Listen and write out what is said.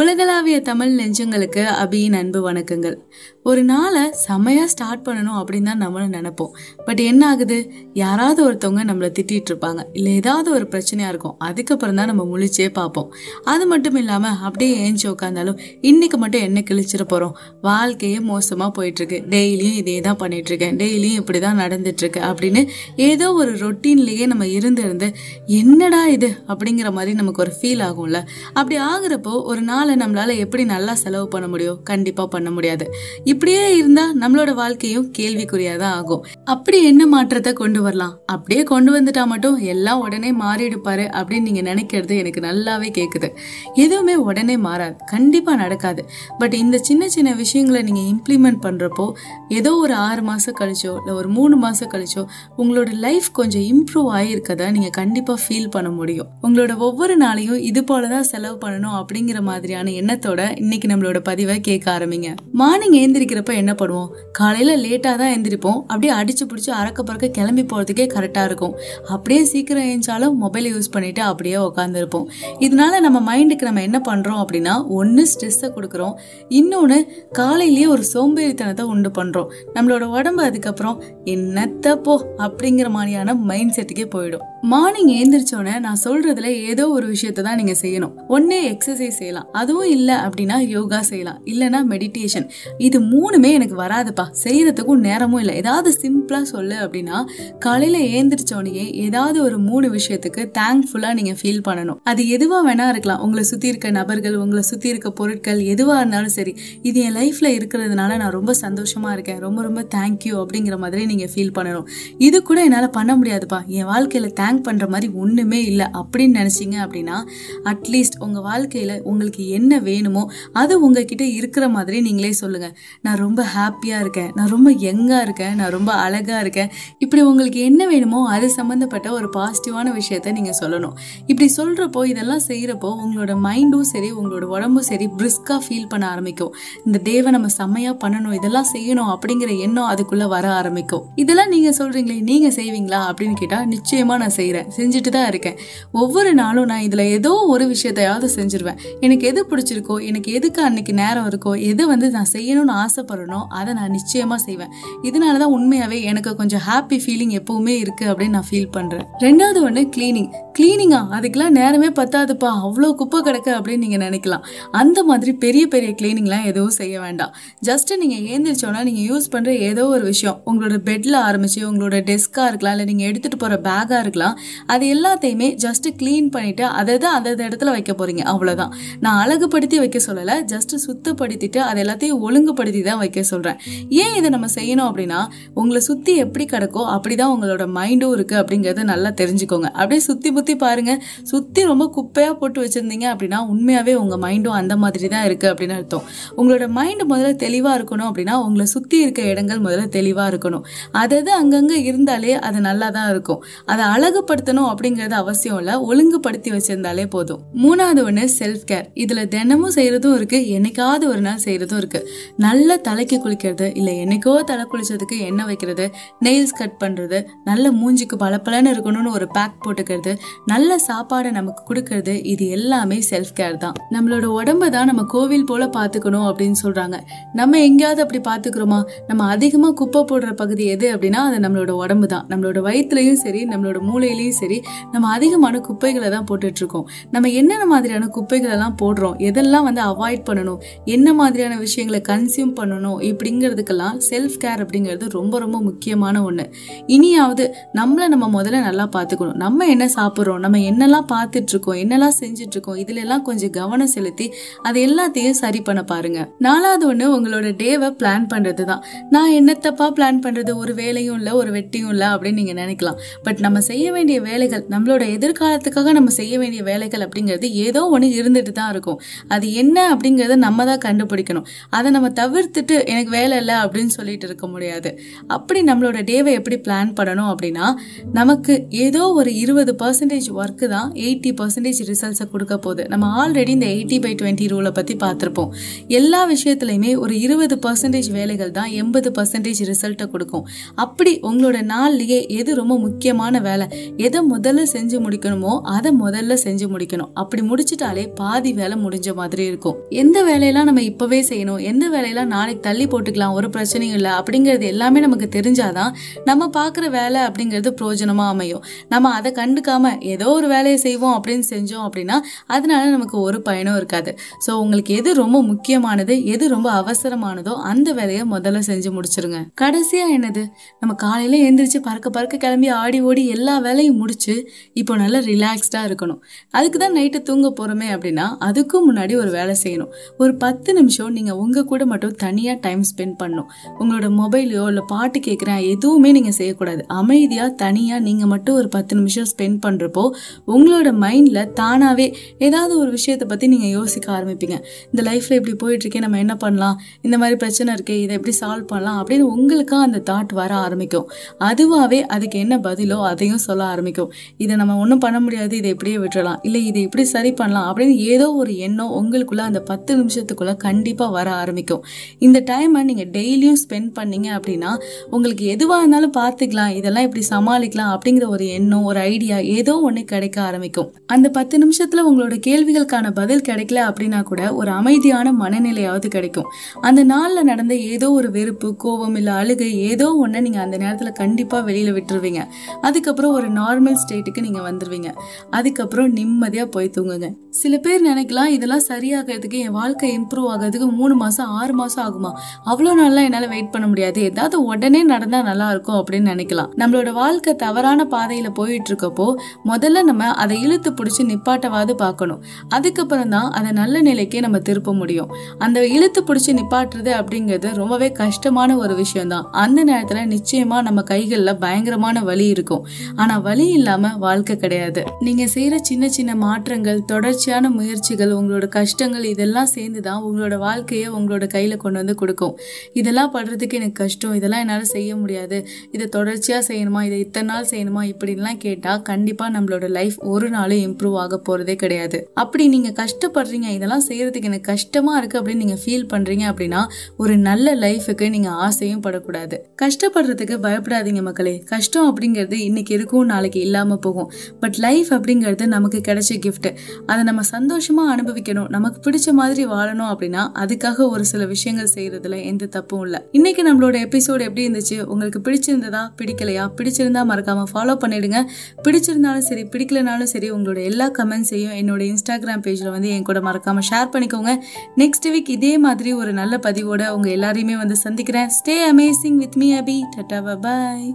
உலகளாவிய தமிழ் நெஞ்சங்களுக்கு அபியின் அன்பு வணக்கங்கள். ஒரு நாளை செமையாக ஸ்டார்ட் பண்ணணும் அப்படின்னு தான் நம்மளும் நினைப்போம். பட் என்ன ஆகுது? யாராவது ஒருத்தவங்க நம்மளை திட்டிகிட்டு இருப்பாங்க. இல்லை ஏதாவது ஒரு பிரச்சனையாக இருக்கும். அதுக்கப்புறம் தான் நம்ம முழிச்சே பார்ப்போம். அது மட்டும் இல்லாமல் அப்படியே ஏஞ்சி உட்காந்தாலும் இன்றைக்கி மட்டும் என்ன கிழிச்சிட போகிறோம் வாழ்க்கையே மோசமாக போயிட்டுருக்கு. டெய்லியும் இதே தான் பண்ணிகிட்ருக்கேன் டெய்லியும் இப்படி தான் நடந்துட்டுருக்கு அப்படின்னு ஏதோ ஒரு ரொட்டீன்லேயே நம்ம இருந்து இருந்து என்னடா இது அப்படிங்கிற மாதிரி நமக்கு ஒரு ஃபீல் ஆகும்ல. அப்படி ஆகுறப்போ ஒரு நாள் நம்மளால எப்படி நல்லா செலவு பண்ண முடியும்? கண்டிப்பா பண்ண முடியாது. இப்படியே இருந்தா நம்மளோட வாழ்க்கையும் கேள்விக்குறியாதான் ஆகும். அப்படி என்ன மாற்றத்தை கொண்டு வரலாம்? அப்படியே கொண்டு வந்துட்டா மட்டும் எல்லாம் உடனே மாறிடுப்பாரு அப்படின்னு நீங்க நினைக்கிறது எனக்கு நல்லாவே கேக்குது. எதுவுமே உடனே மாறாது. கண்டிப்பா நடக்காது. பட் இந்த சின்ன சின்ன விஷயங்களை நீங்க இம்ப்ளிமெண்ட் பண்றப்போ ஏதோ ஒரு ஆறு மாசம் கழிச்சோ இல்ல ஒரு மூணு மாசம் கழிச்சோ உங்களோட லைஃப் கொஞ்சம் இம்ப்ரூவ் ஆயிருக்கதை நீங்க கண்டிப்பா ஃபீல் பண்ண முடியும். உங்களோட ஒவ்வொரு நாளையும் இது போலதான் செலவு பண்ணணும் அப்படிங்கிற மாதிரி மாதிரியான எண்ணத்தோட இன்னைக்கு நம்மளோட பதிவை கேட்க ஆரம்பிங்க. மார்னிங் ஏந்திரிக்கிறப்ப என்ன பண்ணுவோம்? காலையில லேட்டா தான் எந்திரிப்போம். அப்படியே அடிச்சு பிடிச்சி அறக்க பறக்க கிளம்பி போறதுக்கே கரெக்டா இருக்கும். அப்படியே சீக்கிரம் ஏஞ்சாலும் மொபைல் யூஸ் பண்ணிட்டு அப்படியே உட்காந்துருப்போம் இதனால நம்ம மைண்டுக்கு நம்ம என்ன பண்றோம் அப்படின்னா ஒன்னு ஸ்ட்ரெஸ்ஸை கொடுக்குறோம். இன்னொன்னு காலையிலேயே ஒரு சோம்பேறித்தனத்தை உண்டு பண்றோம். நம்மளோட உடம்பு அதுக்கப்புறம் என்னத்தப்போ அப்படிங்கிற மாதிரியான மைண்ட் செட்டுக்கே போயிடும். மார்னிங் ஏந்திரிச்சோடனே நான் சொல்றதுல ஏதோ ஒரு விஷயத்த தான் நீங்க செய்யணும். ஒன்னே எக்ஸசைஸ் செய்யலாம். அதுவும் இல்ல அப்படின்னா யோகா செய்யலாம். இல்லைன்னா மெடிடேஷன் இது மூணுமே எனக்கு வராதுப்பா. செய்யறதுக்கும் நேரமும் இல்லை. ஏதாவது சிம்பிளா சொல்லு அப்படின்னா காலையில ஏந்திரிச்சோடனே ஏதாவது ஒரு மூணு விஷயத்துக்கு தேங்க்ஃபுல்லா நீங்க ஃபீல் பண்ணணும். அது எதுவா வேணா இருக்கலாம். உங்களை சுத்தி இருக்க நபர்கள் உங்களை சுத்தி இருக்க பொருட்கள் எதுவா இருந்தாலும் சரி. இது என் லைஃப்ல இருக்கிறதுனால நான் ரொம்ப சந்தோஷமா இருக்கேன். ரொம்ப ரொம்ப தேங்க்யூ அப்படிங்கிற மாதிரி நீங்க ஃபீல் பண்ணணும். இது கூட என்னால பண்ண முடியாதுப்பா. என் வாழ்க்கையில தேங்க் பண்ணுற மாதிரி ஒன்றுமே இல்லை அப்படின்னு நினச்சிங்க அப்படின்னா அட்லீஸ்ட் உங்கள் வாழ்க்கையில் உங்களுக்கு என்ன வேணுமோ அது உங்ககிட்ட இருக்கிற மாதிரி நீங்களே சொல்லுங்கள் நான் ரொம்ப ஹாப்பியாக இருக்கேன். நான் ரொம்ப யங்காக இருக்கேன். நான் ரொம்ப அழகாக இருக்கேன். இப்படி உங்களுக்கு என்ன வேணுமோ அது சம்மந்தப்பட்ட ஒரு பாசிட்டிவான விஷயத்த நீங்கள் சொல்லணும். இப்படி சொல்கிறப்போ இதெல்லாம் செய்கிறப்போ உங்களோட மைண்டும் சரி உங்களோட உடம்பும் சரி பிரிஸ்காக ஃபீல் பண்ண ஆரம்பிக்கும். இந்த டேவை நம்ம செம்மையாக பண்ணணும் இதெல்லாம் செய்யணும் அப்படிங்கிற எண்ணம் அதுக்குள்ளே வர ஆரம்பிக்கும். இதெல்லாம் நீங்கள் சொல்கிறீங்களே நீங்கள் செய்வீங்களா அப்படின்னு கேட்டால் நிச்சயமாக நான் செய்கிறேன் செஞ்சுட்டு தான் இருக்கேன். ஒவ்வொரு நாளும் நான் இதில் ஏதோ ஒரு விஷயத்தையாவது செஞ்சுருவேன். எனக்கு எது பிடிச்சிருக்கோ எனக்கு எதுக்கு அன்னைக்கு நேரம் இருக்கோ எது வந்து நான் செய்யணும்னு ஆசைப்படணும் அதை நான் நிச்சயமாக செய்வேன். இதனால தான் உண்மையாகவே எனக்கு கொஞ்சம் ஹாப்பி ஃபீலிங் எப்பவுமே இருக்குது அப்படின்னு நான் ஃபீல் பண்ணுறேன் ரெண்டாவது ஒன்று க்ளீனிங் க்ளீனிங்கா அதுக்கெலாம் நேரமே பத்தாதுப்பா. அவ்வளோ குப்பை கிடக்கு அப்படின்னு நீங்கள் நினைக்கலாம். அந்த மாதிரி பெரிய பெரிய க்ளீனிங்லாம் எதுவும் செய்ய வேண்டாம். ஜஸ்ட்டு நீங்கள் ஏந்திரிச்சோன்னா நீங்கள் யூஸ் பண்ணுற ஏதோ ஒரு விஷயம். உங்களோட பெட்டில் ஆரம்பிச்சு உங்களோட டெஸ்க்காக இருக்கலாம் இல்லை நீங்கள் எடுத்துகிட்டு போகிற பேக்காக இருக்கலாம். அது எல்லாத்தையுமே ஜஸ்ட் க்ளீன் பண்ணிவிட்டு அதை தான் அந்த இடத்துல வைக்க போகிறீங்க அவ்வளோதான் நான் அழகுபடுத்தி வைக்க சொல்லலை ஜஸ்ட் சுத்தப்படுத்திட்டு அது எல்லாத்தையும் ஒழுங்குபடுத்தி தான் வைக்க சொல்கிறேன் ஏன் இதை நம்ம செய்யணும் அப்படின்னா உங்களை சுற்றி எப்படி கிடக்கோ அப்படிதான் உங்களோட மைண்டும் இருக்குது அப்படிங்கிறத நல்லா தெரிஞ்சுக்கோங்க. அப்படியே சுற்றி புத்தி பாருங்கள் சுற்றி ரொம்ப குப்பையாக போட்டு வச்சுருந்தீங்க அப்படின்னா உண்மையாகவே உங்கள் மைண்டும் அந்த மாதிரி தான் இருக்குது அப்படின்னு அர்த்தம். உங்களோட மைண்டு முதல்ல தெளிவாக இருக்கணும் அப்படின்னா உங்களை சுற்றி இருக்க இடங்கள் முதல்ல தெளிவாக இருக்கணும். அதது அங்கங்கே இருந்தாலே அது நல்லா தான் இருக்கும். அதை அழகு ஒழுங்குபடுத்தணும் அப்படிங்கறது அவசியம் இல்ல. ஒழுங்குபடுத்தி வச்சிருந்தாலே போதும். மூணாவது ஒண்ணு செல்ஃப் கேர் இதுல தினமும் செய்யறதும் இருக்கு. என்னைக்காவது ஒரு நாள் செய்யறதும் இருக்கு. நல்ல தலைக்கு குளிக்கிறது இல்ல என்னைக்கோ தலை குளிச்சதுக்கு எண்ணெய் வைக்கிறது நெயில்ஸ் கட் பண்றது நல்ல மூஞ்சிக்கு பளபளன்னு இருக்கணும்னு ஒரு பேக் போட்டுக்கிறது நல்ல சாப்பாடை நமக்கு கொடுக்கறது இது எல்லாமே செல்ஃப் கேர் தான். நம்மளோட உடம்ப தான் நம்ம கோவில் போல பாத்துக்கணும் அப்படின்னு சொல்றாங்க. நம்ம எங்கேயாவது அப்படி பாத்துக்கிறோமா நம்ம அதிகமா குப்பை போடுற பகுதி எது அப்படின்னா அது நம்மளோட உடம்பு தான். நம்மளோட வயிற்றுலயும் சரி நம்மளோட மூளையிலயும் சரி நம்ம அதிகமான குப்பைகளை தான் போட்டுட்டு இருக்கோம் நம்ம என்னென்ன மாதிரியான குப்பைகள் எல்லாம் போடுறோம்? எதெல்லாம் வந்து அவாய்ட் பண்ணணும்? என்ன மாதிரியான விஷயங்களை கன்சியூம் பண்ணணும்? இப்படிங்கிறதுக்கெல்லாம் செல்ஃப் கேர் அப்படிங்கிறது ரொம்ப ரொம்ப முக்கியமான ஒன்று இனியாவது நம்மளை நம்ம முதல்ல நல்லா பார்த்துக்கணும். நம்ம என்ன சாப்பிட்றோம்? நம்ம என்னெல்லாம் பார்த்துட்டு இருக்கோம் என்னெல்லாம் செஞ்சுட்டு இருக்கோம் இதுல எல்லாம் கொஞ்சம் கவனம் செலுத்தி அது எல்லாத்தையும் சரி பண்ண பாருங்க. நாலாவது ஒன்று உங்களோட டேவை பிளான் பண்ணுறது தான். நான் என்னத்தப்பா பிளான் பண்ணுறது ஒரு வேலையும் இல்லை ஒரு வெட்டியும் இல்லை அப்படின்னு நீங்கள் நினைக்கலாம். பட் நம்ம செய்ய வேண்டிய வேலைகள் நம்மளோட எதிர்காலத்துக்காக நம்ம செய்ய வேண்டிய வேலைகள் அப்படிங்கிறது ஏதோ ஒன்று இருந்துட்டு தான் இருக்கும். அது என்ன அப்படிங்கிறத நம்ம தான் கண்டுபிடிக்கணும். அதை நம்ம தவிர்த்துட்டு எனக்கு வேலை இல்லை அப்படின்னு சொல்லிட்டு இருக்க முடியாது. அப்படி நம்மளோட டேவை எப்படி பிளான் பண்ணணும் அப்படின்னா நமக்கு ஏதோ ஒரு இருபது பர்சன்டேஜ் ஒர்க்கு தான் எயிட்டி பர்சன்டேஜ் ரிசல்ட்ஸை கொடுக்க போகுது. நம்ம ஆல்ரெடி இந்த எயிட்டி பை டுவெண்ட்டி ரூலை பற்றி பார்த்துருப்போம். எல்லா விஷயத்துலையுமே ஒரு இருபது பர்சன்டேஜ் வேலைகள் தான் எண்பது பர்சன்டேஜ் ரிசல்ட்டை கொடுக்கும். அப்படி உங்களோட நாள்லேயே எது ரொம்ப முக்கியமான வேலை எதை முதல்ல செஞ்சு முடிக்கணுமோ அதை முதல்ல செஞ்சு முடிக்கணும். அப்படி முடிச்சிட்டாலே பாதி வேலை முடிஞ்ச மாதிரி இருக்கும். எந்த வேலையெல்லாம் நம்ம இப்பவே செய்யணும்? எந்த வேலையெல்லாம் நாளைக்கு தள்ளி போட்டுக்கலாம்? ஒரு பிரச்சனையும் இல்லை. அப்படிங்கிறது எல்லாமே நமக்கு தெரிஞ்சாதான் நம்ம பார்க்குற வேலை அப்படிங்கிறது பிரயோஜனமா அமையும். நம்ம அதை கண்டுக்காம ஏதோ ஒரு வேலையை செய்வோம் அப்படின்னு செஞ்சோம் அப்படின்னா அதனால நமக்கு ஒரு பயனும் இருக்காது. ஸோ உங்களுக்கு எது ரொம்ப முக்கியமானது எது ரொம்ப அவசரமானதோ அந்த வேலையை முதல்ல செஞ்சு முடிச்சிருங்க. கடைசியா என்னது? நம்ம காலையில எழுந்திரிச்சு பறக்க பறக்க கிளம்பி ஆடி ஓடி எல்லா வேலையை முடிச்சு இப்போ நல்லா ரிலாக்ஸ்டாக இருக்கணும். அதுக்கு தான் நைட்டு தூங்க போகிறோமே அப்படின்னா அதுக்கும் முன்னாடி ஒரு வேலை செய்யணும். ஒரு பத்து நிமிஷம் நீங்கள் உங்கள் கூட மட்டும் தனியாக டைம் ஸ்பெண்ட் பண்ணணும். உங்களோட மொபைலையோ இல்லை பாட்டு கேட்குறேன் எதுவுமே நீங்கள் செய்யக்கூடாது. அமைதியாக தனியாக நீங்கள் மட்டும் ஒரு பத்து நிமிஷம் ஸ்பெண்ட் பண்ணுறப்போ உங்களோட மைண்டில் தானாகவே ஏதாவது ஒரு விஷயத்தை பற்றி நீங்கள் யோசிக்க ஆரம்பிப்பீங்க. இந்த லைஃப்பில் இப்படி போயிட்டுருக்கே நம்ம என்ன பண்ணலாம்? இந்த மாதிரி பிரச்சனை இருக்கே இதை எப்படி சால்வ் பண்ணலாம்? அப்படின்னு உங்களுக்காக அந்த தாட் வர ஆரம்பிக்கும். அதுவாகவே அதுக்கு என்ன பதிலோ அதையும் சொல்ல ஆரம்பிக்கும். இதை நம்ம ஒன்றும் பண்ண முடியாது இதை இப்படியே விட்டுறலாம். இல்லை இதை எப்படி சரி பண்ணலாம் அப்படின்னு ஏதோ ஒரு எண்ணம் உங்களுக்குள்ள அந்த பத்து நிமிஷத்துக்குள்ள கண்டிப்பாக வர ஆரம்பிக்கும். இந்த டைமை நீங்கள் டெய்லியும் ஸ்பெண்ட் பண்ணீங்க அப்படின்னா உங்களுக்கு எதுவாக இருந்தாலும் பார்த்துக்கலாம் இதெல்லாம் இப்படி சமாளிக்கலாம் அப்படிங்கிற ஒரு எண்ணம் ஒரு ஐடியா ஏதோ ஒன்று கிடைக்க ஆரம்பிக்கும். அந்த பத்து நிமிஷத்தில் உங்களோட கேள்விகளுக்கான பதில் கிடைக்கல அப்படின்னா கூட ஒரு அமைதியான மனநிலையாவது கிடைக்கும். அந்த நாளில் நடந்த ஏதோ ஒரு வெறுப்பு கோபம் இல்லை அழுகை ஏதோ ஒன்று நீங்கள் அந்த நேரத்தில் கண்டிப்பாக வெளியில் விட்டுருவீங்க. அதுக்கப்புறம் ஒரு நார்மல் ஸ்டேட்டுக்கு நீங்கள் வந்துடுவீங்க அதுக்கப்புறம் நிம்மதியாக போய் தூங்குங்க. சில பேர் நினைக்கலாம் இதெல்லாம் சரியாகிறதுக்கு என் வாழ்க்கை இம்ப்ரூவ் ஆகிறதுக்கு மூணு மாதம் ஆறு மாதம் ஆகுமா? அவ்வளோ நாள்லாம் என்னால் வெயிட் பண்ண முடியாது. ஏதாவது உடனே நடந்தால் நல்லா இருக்கும் அப்படின்னு நினைக்கலாம். நம்மளோட வாழ்க்கை தவறான பாதையில் போயிட்டு இருக்கப்போ முதல்ல நம்ம அதை இழுத்து பிடிச்சி நிப்பாட்டவாது பார்க்கணும். அதுக்கப்புறம் தான் அதை நல்ல நிலைக்கே நம்ம திருப்ப முடியும். அந்த இழுத்து பிடிச்சி நிப்பாட்டுறது அப்படிங்கிறது ரொம்பவே கஷ்டமான ஒரு விஷயம்தான். அந்த நேரத்தில் நிச்சயமா நம்ம கைகளில் பயங்கரமான வலி இருக்கும். ஆனா வழி இல்லாம வாழ்க்கை கிடையாது. நீங்க செய்யற சின்ன சின்ன மாற்றங்கள் தொடர்ச்சியான முயற்சிகள் உங்களோட கஷ்டங்கள் இதெல்லாம் சேர்ந்து தான் உங்களோட வாழ்க்கையை உங்களோட கையில கொண்டு வந்து கொடுக்கும். இதெல்லாம் படுறதுக்கு எனக்கு கஷ்டம். இதெல்லாம் என்னால செய்ய முடியாது. இதை தொடர்ச்சியா செய்யணுமா? இதை இத்தனை நாள் செய்யணுமா? இப்படின்லாம் கேட்டா கண்டிப்பா நம்மளோட லைஃப் ஒரு நாளும் இம்ப்ரூவ் ஆக போறதே கிடையாது. அப்படி நீங்க கஷ்டப்படுறீங்க. இதெல்லாம் செய்யறதுக்கு எனக்கு கஷ்டமா இருக்கு அப்படின்னு நீங்க ஃபீல் பண்றீங்க அப்படின்னா ஒரு நல்ல லைஃபுக்கு நீங்க ஆசையும் படக்கூடாது. கஷ்டப்படுறதுக்கு பயப்படாதீங்க மக்களே. கஷ்டம் அப்படிங்கிறது இன்னைக்கு இருக்கும். நாளைக்கு இல்லாமல் போகும். பட் லைஃப் அப்படிங்கிறது நமக்கு கிடைச்ச கிஃப்ட் அதை நம்ம சந்தோஷமாக அனுபவிக்கணும். நமக்கு பிடிச்ச மாதிரி வாழணும் அப்படின்னா அதுக்காக ஒரு சில விஷயங்கள் செய்கிறதுல எந்த தப்பும் இல்லை. இன்னைக்கு நம்மளோட எபிசோடு எப்படி இருந்துச்சு? உங்களுக்கு பிடிச்சிருந்ததா? பிடிக்கலையா? பிடிச்சிருந்தா மறக்காமல் ஃபாலோ பண்ணிடுங்க. பிடிச்சிருந்தாலும் சரி பிடிக்கலனாலும் சரி உங்களோட எல்லா கமெண்ட்ஸையும் என்னோட இன்ஸ்டாகிராம் பேஜில் வந்து என் கூட மறக்காமல் ஷேர் பண்ணிக்கோங்க. நெக்ஸ்ட் வீக் இதே மாதிரி ஒரு நல்ல பதிவோட உங்கள் எல்லாரையுமே வந்து சந்திக்கிறேன். Stay amazing with me Abhi tata bye